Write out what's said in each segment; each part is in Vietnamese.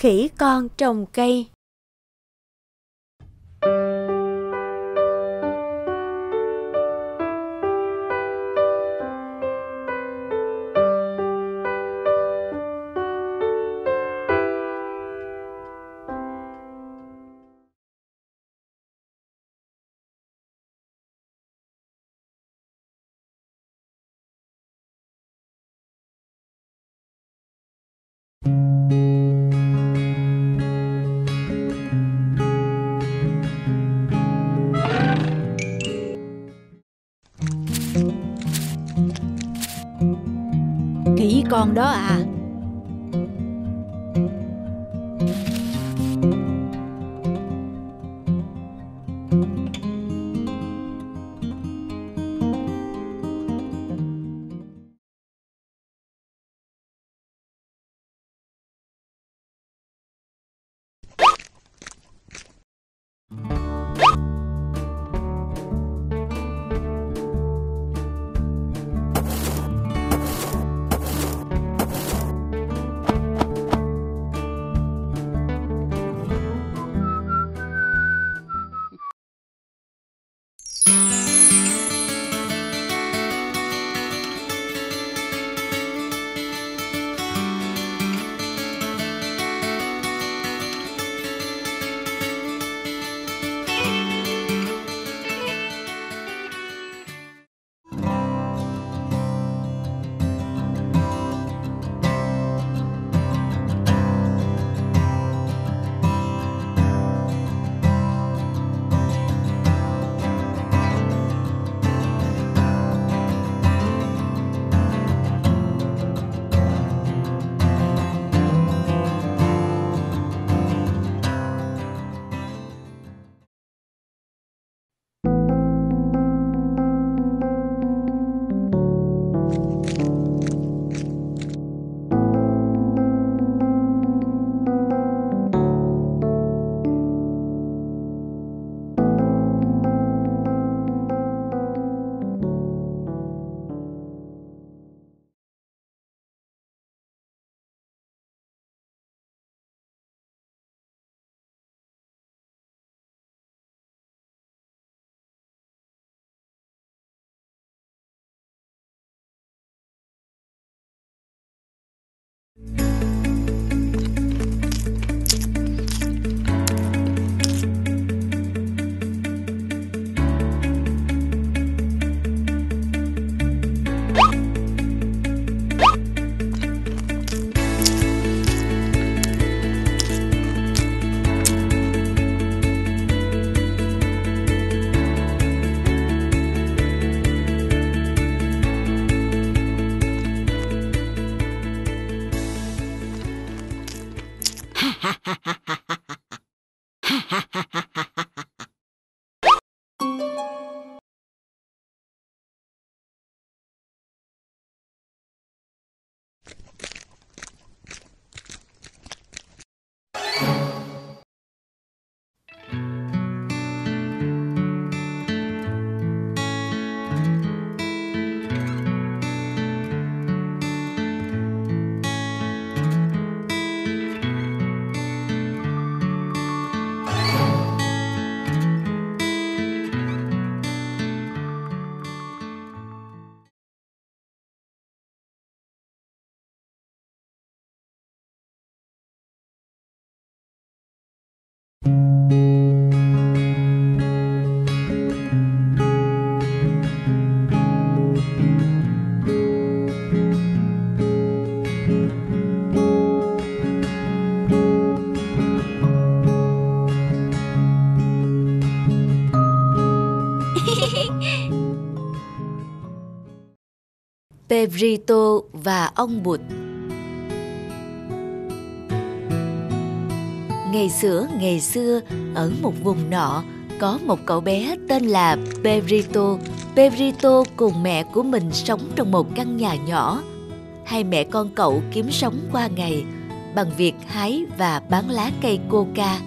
Khỉ con trồng cây. Đó ạ. đó à Pedrito và ông Bụt. Ngày xưa ngày xưa ở một vùng nọ có một cậu bé tên là Perito. Perito cùng mẹ của mình sống trong một căn nhà nhỏ. Hai mẹ con cậu kiếm sống qua ngày bằng việc hái và bán lá cây coca.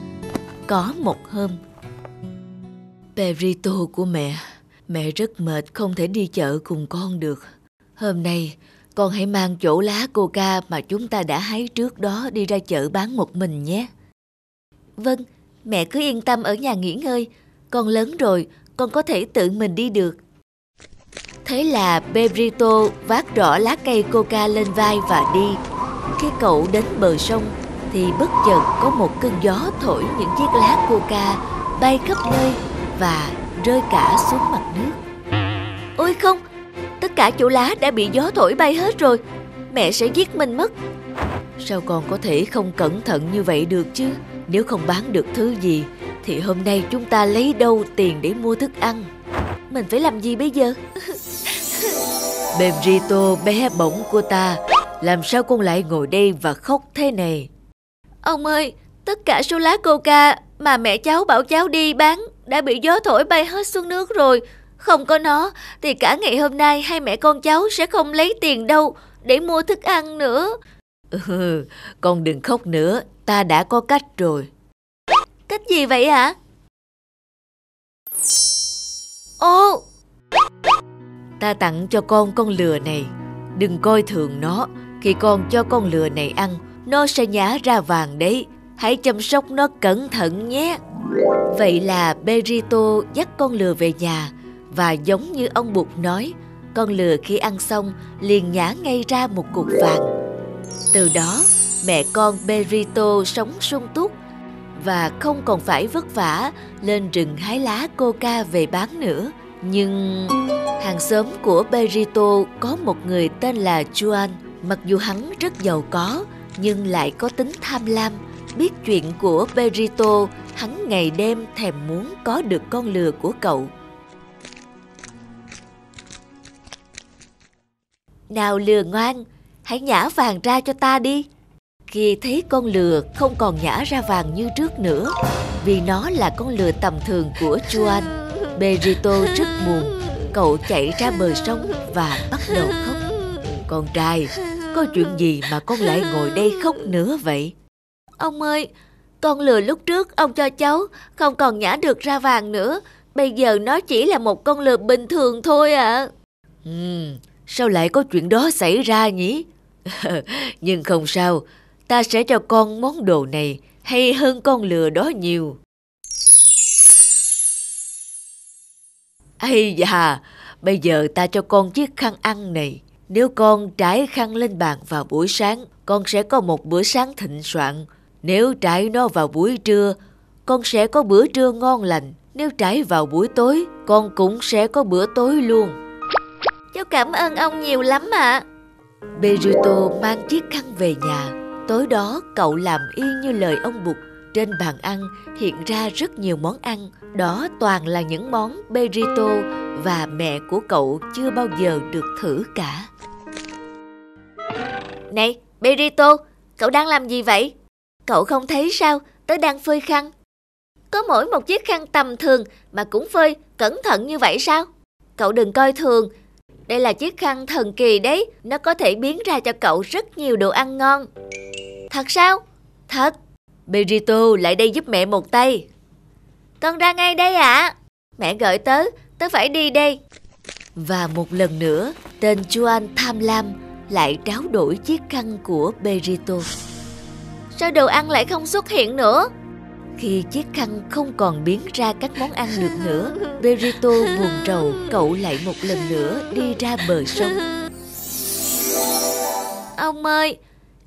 Có một hôm, Perito của mẹ, mẹ rất mệt không thể đi chợ cùng con được. Hôm nay con hãy mang chỗ lá coca mà chúng ta đã hái trước đó đi ra chợ bán một mình nhé. Vâng, mẹ cứ yên tâm ở nhà nghỉ ngơi. Con lớn rồi, con có thể tự mình đi được. Thế là Bebrito vác rõ lá cây coca lên vai và đi. Khi cậu đến bờ sông thì bất chợt có một cơn gió thổi những chiếc lá coca bay khắp nơi và rơi cả xuống mặt nước. Ôi không, tất cả chỗ lá đã bị gió thổi bay hết rồi. Mẹ sẽ giết mình mất. Sao con có thể không cẩn thận như vậy được chứ? Nếu không bán được thứ gì thì hôm nay chúng ta lấy đâu tiền để mua thức ăn? Mình phải làm gì bây giờ? Bebrito bé bỏng của ta, làm sao con lại ngồi đây và khóc thế này? Ông ơi, tất cả số lá coca mà mẹ cháu bảo cháu đi bán đã bị gió thổi bay hết xuống nước rồi. Không có nó thì cả ngày hôm nay hai mẹ con cháu sẽ không lấy tiền đâu để mua thức ăn nữa. Ừ, con đừng khóc nữa, ta đã có cách rồi. Cách gì vậy hả Ô! Ta tặng cho con con lừa này. Đừng coi thường nó. Khi con cho con lừa này ăn, nó sẽ nhả ra vàng đấy. Hãy chăm sóc nó cẩn thận nhé. Vậy là Berito dắt con lừa về nhà và giống như ông Bụt nói, con lừa khi ăn xong liền nhả ngay ra một cục vàng. Từ đó, mẹ con Berito sống sung túc và không còn phải vất vả lên rừng hái lá coca về bán nữa. Nhưng hàng xóm của Berito có một người tên là Juan, mặc dù hắn rất giàu có nhưng lại có tính tham lam. Biết chuyện của Berito, hắn ngày đêm thèm muốn có được con lừa của cậu. Nào lừa ngoan, hãy nhả vàng ra cho ta đi. Khi thấy con lừa không còn nhả ra vàng như trước nữa, vì nó là con lừa tầm thường của Chuan, Berito rất buồn. Cậu chạy ra bờ sông và bắt đầu khóc. Con trai, có chuyện gì mà con lại ngồi đây khóc nữa vậy? Ông ơi, con lừa lúc trước ông cho cháu không còn nhả được ra vàng nữa. Bây giờ nó chỉ là một con lừa bình thường thôi ạ. À. Ừ, sao lại có chuyện đó xảy ra nhỉ? Nhưng không sao, ta sẽ cho con món đồ này hay hơn con lừa đó nhiều. Ây da, bây giờ ta cho con chiếc khăn ăn này. Nếu con trải khăn lên bàn vào buổi sáng, con sẽ có một bữa sáng thịnh soạn. Nếu trải nó vào buổi trưa, con sẽ có bữa trưa ngon lành. Nếu trải vào buổi tối, con cũng sẽ có bữa tối luôn. Cháu cảm ơn ông nhiều lắm ạ. À. Beruto mang chiếc khăn về nhà. Tối đó cậu làm y như lời ông Bụt. Trên bàn ăn hiện ra rất nhiều món ăn. Đó toàn là những món Berito và mẹ của cậu chưa bao giờ được thử cả. Này, Berito, cậu đang làm gì vậy? Cậu không thấy sao, tớ đang phơi khăn. Có mỗi một chiếc khăn tầm thường mà cũng phơi cẩn thận như vậy sao? Cậu đừng coi thường, đây là chiếc khăn thần kỳ đấy, nó có thể biến ra cho cậu rất nhiều đồ ăn ngon. Thật sao? Thật. Berito lại đây giúp mẹ một tay. Con ra ngay đây ạ. À. Mẹ gọi tớ, tớ phải đi đây. Và một lần nữa, tên Juan tham lam lại tráo đổi chiếc khăn của Berito. Sao đồ ăn lại không xuất hiện nữa? Khi chiếc khăn không còn biến ra các món ăn được nữa, Berito buồn rầu cậu lại một lần nữa đi ra bờ sông. Ông ơi,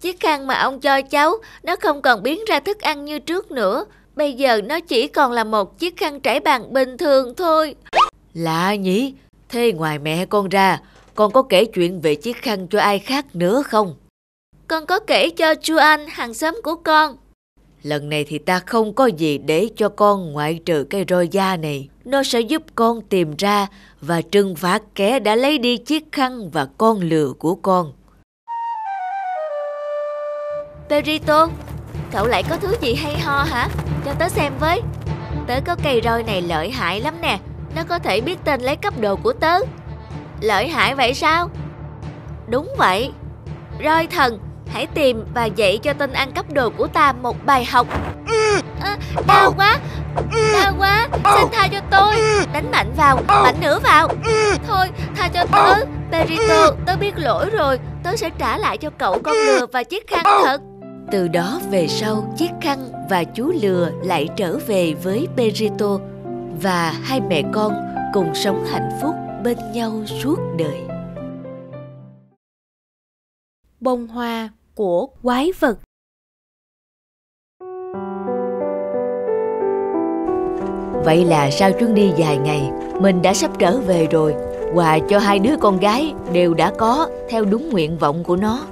chiếc khăn mà ông cho cháu nó không còn biến ra thức ăn như trước nữa. Bây giờ nó chỉ còn là một chiếc khăn trải bàn bình thường thôi. Lạ nhỉ? Thế ngoài mẹ con ra, con có kể chuyện về chiếc khăn cho ai khác nữa không? Con có kể cho Juan, hàng xóm của con. Lần này thì ta không có gì để cho con ngoại trừ cây roi da này. Nó sẽ giúp con tìm ra và trừng phạt kẻ đã lấy đi chiếc khăn và con lừa của con. Perito, cậu lại có thứ gì hay ho hả? Cho tớ xem với. Tớ có cây roi này lợi hại lắm nè. Nó có thể biết tên lấy cấp đồ của tớ. Lợi hại vậy sao? Đúng vậy. Roi thần Hãy tìm và dạy cho tên ăn cắp đồ của ta một bài học. À, Đau quá. Đau quá. Xin tha cho tôi. Đánh mạnh vào Mạnh nữa vào. Thôi tha cho tớ. Perito Tớ biết lỗi rồi. Tớ sẽ trả lại cho cậu con lừa và chiếc khăn thật. Từ đó về sau chiếc khăn và chú lừa lại trở về với Perito và hai mẹ con cùng sống hạnh phúc bên nhau suốt đời. Bông hoa của quái vật Vậy là sau chuyến đi dài ngày, mình đã sắp trở về rồi. Quà cho hai đứa con gái đều đã có theo đúng nguyện vọng của nó.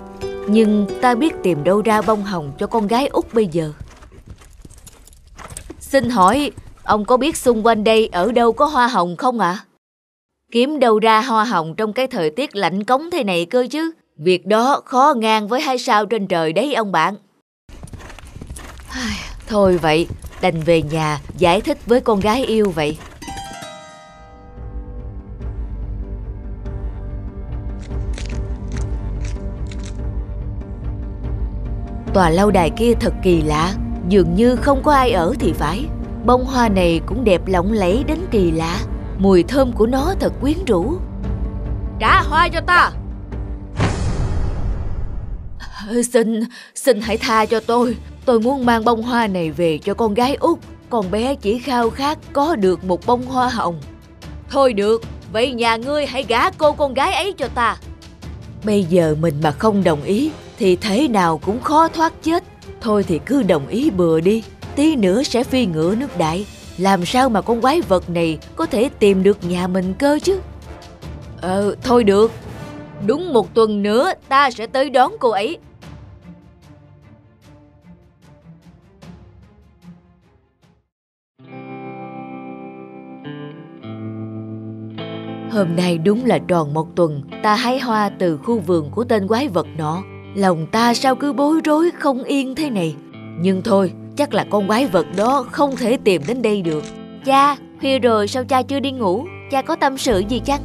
Nhưng ta biết tìm đâu ra bông hồng cho con gái út bây giờ. Xin hỏi, ông có biết xung quanh đây ở đâu có hoa hồng không ạ? À? Kiếm đâu ra hoa hồng trong cái thời tiết lạnh cống thế này cơ chứ? Việc đó khó ngang với hai sao trên trời đấy ông bạn. Thôi vậy, đành về nhà giải thích với con gái yêu vậy. Tòa lâu đài kia thật kỳ lạ, dường như không có ai ở thì phải. Bông hoa này cũng đẹp lộng lẫy đến kỳ lạ, mùi thơm của nó thật quyến rũ. Trả hoa cho ta! Ờ, xin, xin hãy tha cho tôi, Tôi muốn mang bông hoa này về cho con gái út Con bé chỉ khao khát có được một bông hoa hồng. Thôi được, vậy nhà ngươi hãy gả cô con gái ấy cho ta. Bây giờ mình mà không đồng ý Thì thế nào cũng khó thoát chết. Thôi thì cứ đồng ý bừa đi Tí nữa sẽ phi ngựa nước đại. Làm sao mà con quái vật này Có thể tìm được nhà mình cơ chứ? Ờ, thôi được. Đúng một tuần nữa ta sẽ tới đón cô ấy. Hôm nay đúng là tròn một tuần ta hái hoa từ khu vườn của tên quái vật nọ. Lòng ta sao cứ bối rối không yên thế này. Nhưng thôi, chắc là con quái vật đó không thể tìm đến đây được. Cha, khuya rồi sao cha chưa đi ngủ? Cha có tâm sự gì chăng?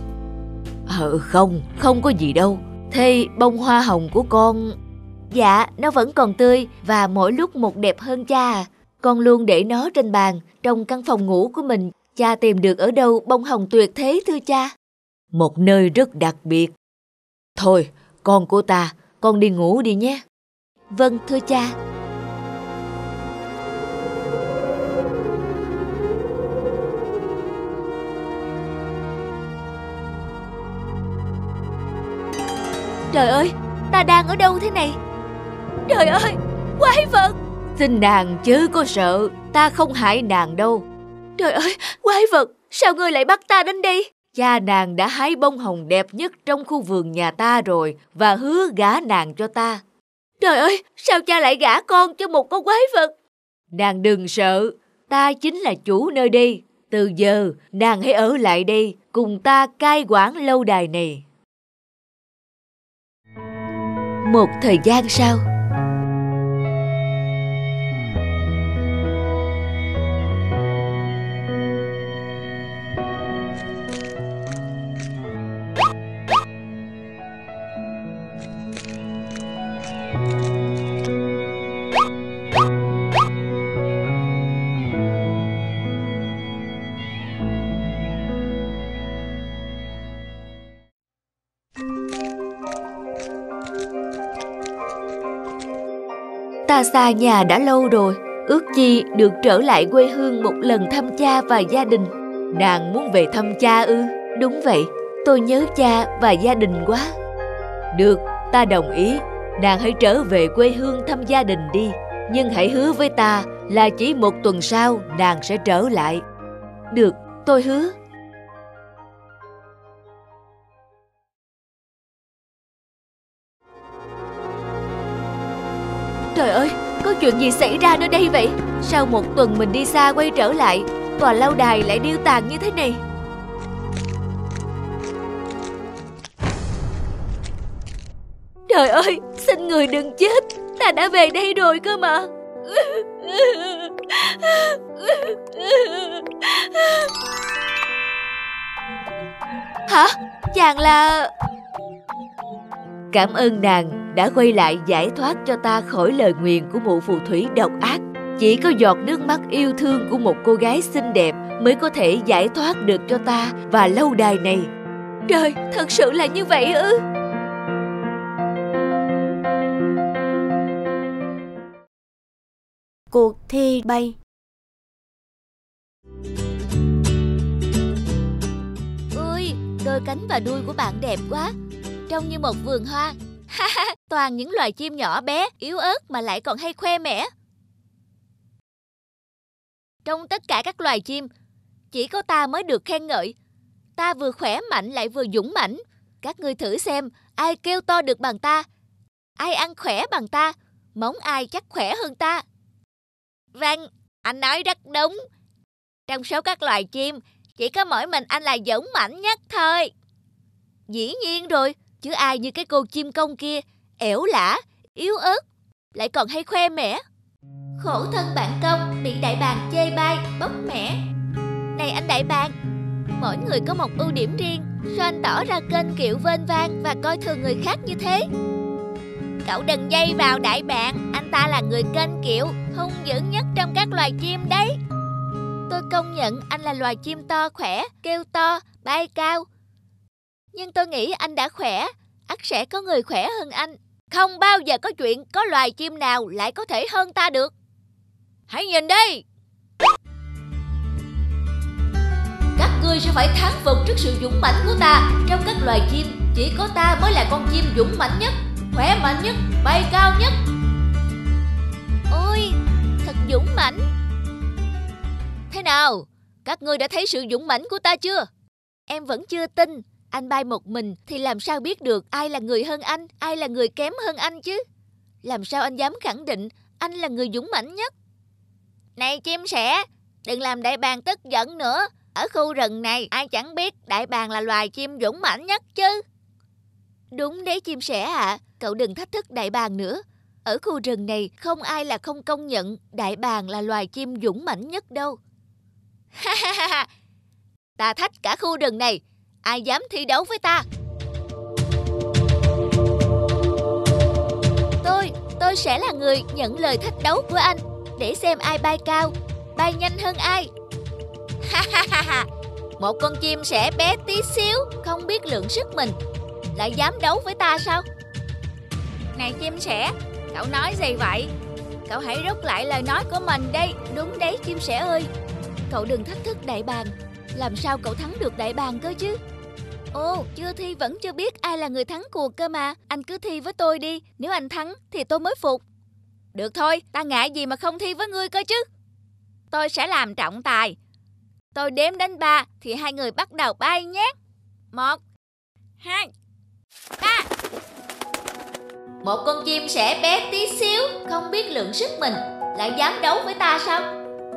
Ờ không, không có gì đâu. Thế bông hoa hồng của con... Dạ, nó vẫn còn tươi và mỗi lúc một đẹp hơn cha à. Con luôn để nó trên bàn, trong căn phòng ngủ của mình. Cha tìm được ở đâu bông hồng tuyệt thế thưa cha? một nơi rất đặc biệt. Thôi, con của ta, con đi ngủ đi nhé. Vâng, thưa cha. Trời ơi, ta đang ở đâu thế này? Trời ơi, quái vật! Xin nàng chứ có sợ, ta không hại nàng đâu. Trời ơi, quái vật, sao ngươi lại bắt ta đến đây? Cha nàng đã hái bông hồng đẹp nhất trong khu vườn nhà ta rồi và hứa gả nàng cho ta. Trời ơi, sao cha lại gả con cho một con quái vật? Nàng đừng sợ, ta chính là chủ nơi đây. Từ giờ, nàng hãy ở lại đây, cùng ta cai quản lâu đài này. Một thời gian sau, Ta xa nhà đã lâu rồi, ước chi được trở lại quê hương một lần thăm cha và gia đình. Nàng muốn về thăm cha ư? Đúng vậy, tôi nhớ cha và gia đình quá. Được, ta đồng ý. Nàng hãy trở về quê hương thăm gia đình đi. Nhưng hãy hứa với ta là chỉ một tuần sau nàng sẽ trở lại. Được, tôi hứa. Trời ơi, có chuyện gì xảy ra nơi đây vậy? Sau một tuần mình đi xa quay trở lại, tòa lâu đài lại điêu tàn như thế này? Trời ơi, xin người đừng chết, ta đã về đây rồi cơ mà. Hả? Chàng là... Cảm ơn nàng đã quay lại giải thoát cho ta khỏi lời nguyền của mụ phù thủy độc ác. Chỉ có giọt nước mắt yêu thương của một cô gái xinh đẹp mới có thể giải thoát được cho ta và lâu đài này. Trời, thật sự là như vậy ư? Cuộc thi bay Ôi, đôi cánh và đuôi của bạn đẹp quá Trông như một vườn hoa. Toàn những loài chim nhỏ bé, yếu ớt mà lại còn hay khoe mẽ. Trong tất cả các loài chim Chỉ có ta mới được khen ngợi. Ta vừa khỏe mạnh lại vừa dũng mãnh. Các ngươi thử xem Ai kêu to được bằng ta? Ai ăn khỏe bằng ta? Móng ai chắc khỏe hơn ta? Vâng, anh nói rất đúng. Trong số các loài chim Chỉ có mỗi mình anh là dũng mãnh nhất thôi. Dĩ nhiên rồi Chứ ai như cái cô chim công kia Ẻo lả, yếu ớt Lại còn hay khoe mẽ. Khổ thân bạn công Bị đại bàng chê bai, bóc mẻ. Này anh đại bàng Mỗi người có một ưu điểm riêng Sao anh tỏ ra kênh kiệu vênh vang Và coi thường người khác như thế? Cậu đừng dây vào đại bàng Anh ta là người kênh kiệu Hung dữ nhất trong các loài chim đấy. Tôi công nhận anh là loài chim to khỏe Kêu to, bay cao nhưng tôi nghĩ anh đã khỏe. Ắt sẽ có người khỏe hơn anh. Không bao giờ có chuyện Có loài chim nào lại có thể hơn ta được. Hãy nhìn đi! Các ngươi sẽ phải thán phục trước sự dũng mãnh của ta. Trong các loài chim Chỉ có ta mới là con chim dũng mãnh nhất khỏe mạnh nhất, bay cao nhất. Ôi, thật dũng mãnh. Thế nào, các ngươi đã thấy sự dũng mãnh của ta chưa? Em vẫn chưa tin, anh bay một mình thì làm sao biết được ai là người hơn anh, ai là người kém hơn anh chứ? Làm sao anh dám khẳng định anh là người dũng mãnh nhất? Này chim sẻ, đừng làm đại bàng tức giận nữa. Ở khu rừng này ai chẳng biết đại bàng là loài chim dũng mãnh nhất chứ. Đúng đấy chim sẻ ạ, à. cậu đừng thách thức đại bàng nữa. Ở khu rừng này không ai là không công nhận đại bàng là loài chim dũng mãnh nhất đâu. Ha ha ha, ta thách cả khu rừng này, ai dám thi đấu với ta? Tôi, tôi sẽ là người nhận lời thách đấu của anh để xem ai bay cao, bay nhanh hơn ai. Ha ha ha ha, một con chim sẽ bé tí xíu, không biết lượng sức mình. Lại dám đấu với ta sao? Này chim sẻ Cậu nói gì vậy? Cậu hãy rút lại lời nói của mình đây Đúng đấy chim sẻ ơi. Cậu đừng thách thức đại bàng. Làm sao cậu thắng được đại bàng cơ chứ Ồ, chưa thi vẫn chưa biết ai là người thắng cuộc cơ mà. Anh cứ thi với tôi đi, nếu anh thắng thì tôi mới phục. Được thôi, ta ngại gì mà không thi với ngươi cơ chứ. Tôi sẽ làm trọng tài. Tôi đếm đến ba thì hai người bắt đầu bay nhé. Một, hai, ba Một con chim sẻ bé tí xíu Không biết lượng sức mình Lại dám đấu với ta sao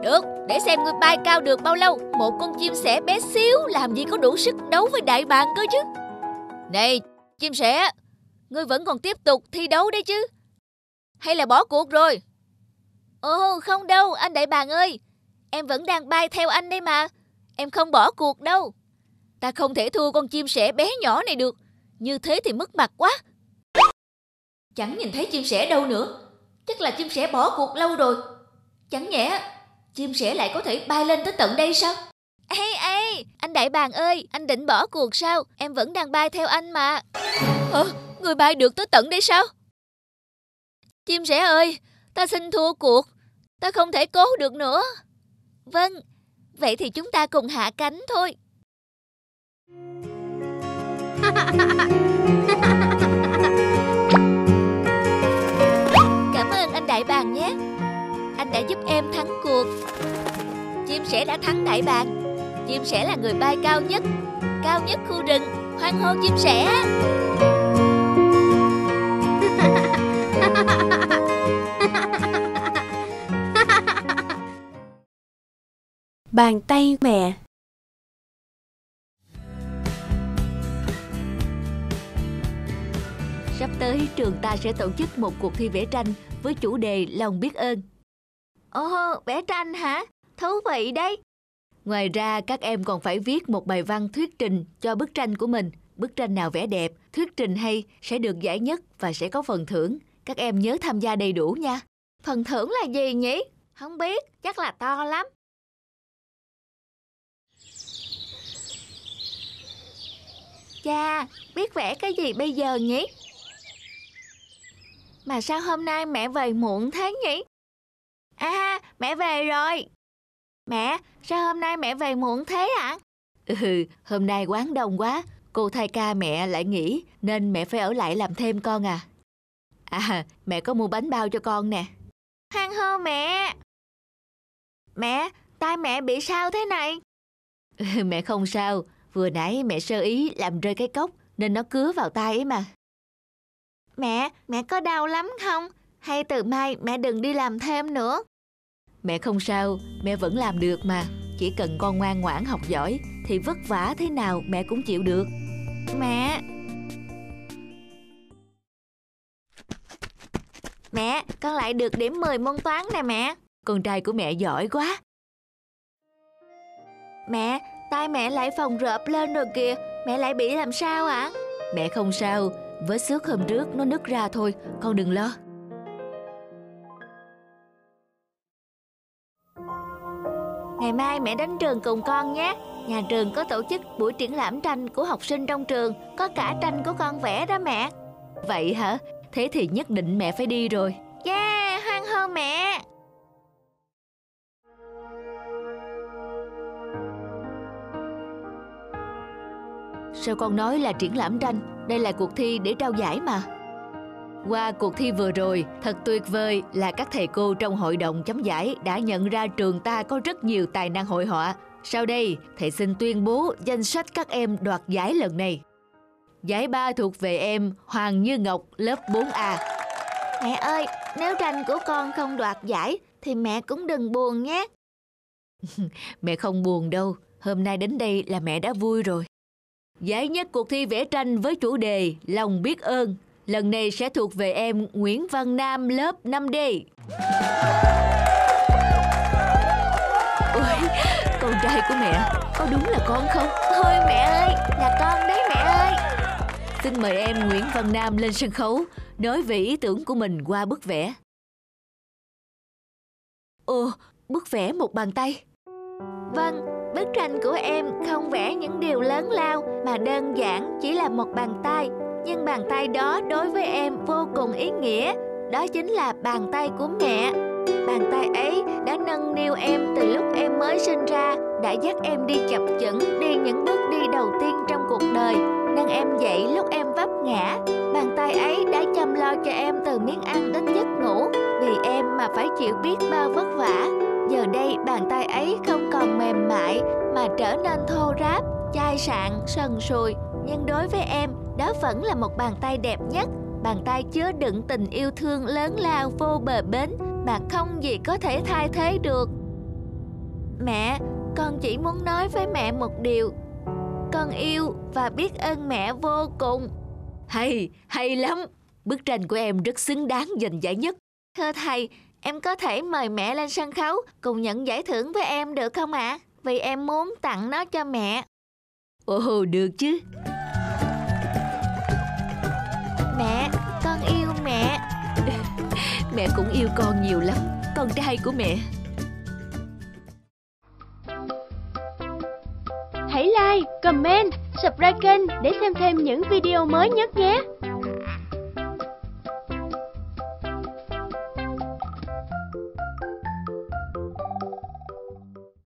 Được, để xem ngươi bay cao được bao lâu Một con chim sẻ bé xíu Làm gì có đủ sức đấu với đại bàng cơ chứ? Này, chim sẻ Ngươi vẫn còn tiếp tục thi đấu đấy chứ? Hay là bỏ cuộc rồi? Ồ, không đâu, anh đại bàng ơi. Em vẫn đang bay theo anh đây mà. Em không bỏ cuộc đâu. Ta không thể thua con chim sẻ bé nhỏ này được. Như thế thì mất mặt quá. Chẳng nhìn thấy chim sẻ đâu nữa. Chắc là chim sẻ bỏ cuộc lâu rồi. Chẳng nhẽ Chim sẻ lại có thể bay lên tới tận đây sao? Ê ê Anh đại bàng ơi Anh định bỏ cuộc sao? Em vẫn đang bay theo anh mà. Hả? Người bay được tới tận đây sao? Chim sẻ ơi Ta xin thua cuộc Ta không thể cố được nữa. Vâng Vậy thì chúng ta cùng hạ cánh thôi. Cảm ơn anh Đại Bàng nhé Anh đã giúp em thắng cuộc. Chim sẻ đã thắng Đại Bàng. Chim sẻ là người bay cao nhất Cao nhất khu rừng. Hoan hô chim sẻ. Bàn tay mẹ. Sắp tới trường ta sẽ tổ chức một cuộc thi vẽ tranh với chủ đề lòng biết ơn. Ồ, vẽ tranh hả? Thú vị đấy. Ngoài ra các em còn phải viết một bài văn thuyết trình cho bức tranh của mình. Bức tranh nào vẽ đẹp, thuyết trình hay sẽ được giải nhất và sẽ có phần thưởng. Các em nhớ tham gia đầy đủ nha. Phần thưởng là gì nhỉ? Không biết, chắc là to lắm. Cha, biết vẽ cái gì bây giờ nhỉ? Mà sao hôm nay mẹ về muộn thế nhỉ? À, mẹ về rồi. Mẹ, sao hôm nay mẹ về muộn thế ạ? Ừ, hôm nay quán đông quá, cô thay ca mẹ lại nghỉ nên mẹ phải ở lại làm thêm con à. À, mẹ có mua bánh bao cho con nè. Hoan hô mẹ. Mẹ, tay mẹ bị sao thế này? mẹ không sao, vừa nãy mẹ sơ ý làm rơi cái cốc nên nó cứa vào tay ấy mà. Mẹ, mẹ có đau lắm không? Hay từ mai mẹ đừng đi làm thêm nữa? Mẹ không sao, mẹ vẫn làm được mà. Chỉ cần con ngoan ngoãn học giỏi thì vất vả thế nào mẹ cũng chịu được. Mẹ! Mẹ, con lại được điểm 10 môn toán nè mẹ. Con trai của mẹ giỏi quá. Mẹ, tay mẹ lại phồng rợp lên rồi kìa. Mẹ lại bị làm sao ạ? À? Mẹ không sao, vết xước hôm trước nó nứt ra thôi, con đừng lo. Ngày mai mẹ đến trường cùng con nhé. Nhà trường có tổ chức buổi triển lãm tranh của học sinh trong trường, có cả tranh của con vẽ đó mẹ. Vậy hả? Thế thì nhất định mẹ phải đi rồi. Yeah, hoan hô mẹ. Sao con nói là triển lãm tranh? Đây là cuộc thi để trao giải mà. Qua cuộc thi vừa rồi, thật tuyệt vời là các thầy cô trong hội đồng chấm giải đã nhận ra trường ta có rất nhiều tài năng hội họa. Sau đây, thầy xin tuyên bố danh sách các em đoạt giải lần này. Giải ba thuộc về em Hoàng Như Ngọc lớp 4A. Mẹ ơi, nếu tranh của con không đoạt giải thì mẹ cũng đừng buồn nhé. mẹ không buồn đâu, hôm nay đến đây là mẹ đã vui rồi. Giải nhất cuộc thi vẽ tranh với chủ đề Lòng biết ơn Lần này sẽ thuộc về em Nguyễn Văn Nam lớp 5D. Ôi, con trai của mẹ, có đúng là con không? Thôi mẹ ơi, là con đấy mẹ ơi. Xin mời em Nguyễn Văn Nam lên sân khấu, nói về ý tưởng của mình qua bức vẽ. Ồ, bức vẽ một bàn tay. Vâng, bức tranh của em không vẽ những điều lớn lao mà đơn giản chỉ là một bàn tay nhưng bàn tay đó đối với em vô cùng ý nghĩa. Đó chính là bàn tay của mẹ. Bàn tay ấy đã nâng niu em từ lúc em mới sinh ra, đã dắt em đi chập chững, đi những bước đi đầu tiên trong cuộc đời. Nâng em dậy lúc em vấp ngã. Bàn tay ấy đã chăm lo cho em từ miếng ăn đến giấc ngủ. Vì em mà phải chịu biết bao vất vả. Giờ đây bàn tay ấy không còn mềm mại mà trở nên thô ráp, chai sạn, sần sùi. Nhưng đối với em đó vẫn là một bàn tay đẹp nhất. Bàn tay chứa đựng tình yêu thương lớn lao vô bờ bến mà không gì có thể thay thế được. Mẹ con chỉ muốn nói với mẹ một điều. Con yêu và biết ơn mẹ vô cùng. Hay hay lắm. Bức tranh của em rất xứng đáng giành giải nhất. Thưa thầy em có thể mời mẹ lên sân khấu cùng nhận giải thưởng với em được không ạ? À? vì em muốn tặng nó cho mẹ. Ồ được chứ Mẹ cũng yêu con nhiều lắm. Con trai của mẹ. Hãy like, comment, subscribe kênh để xem thêm những video mới nhất nhé.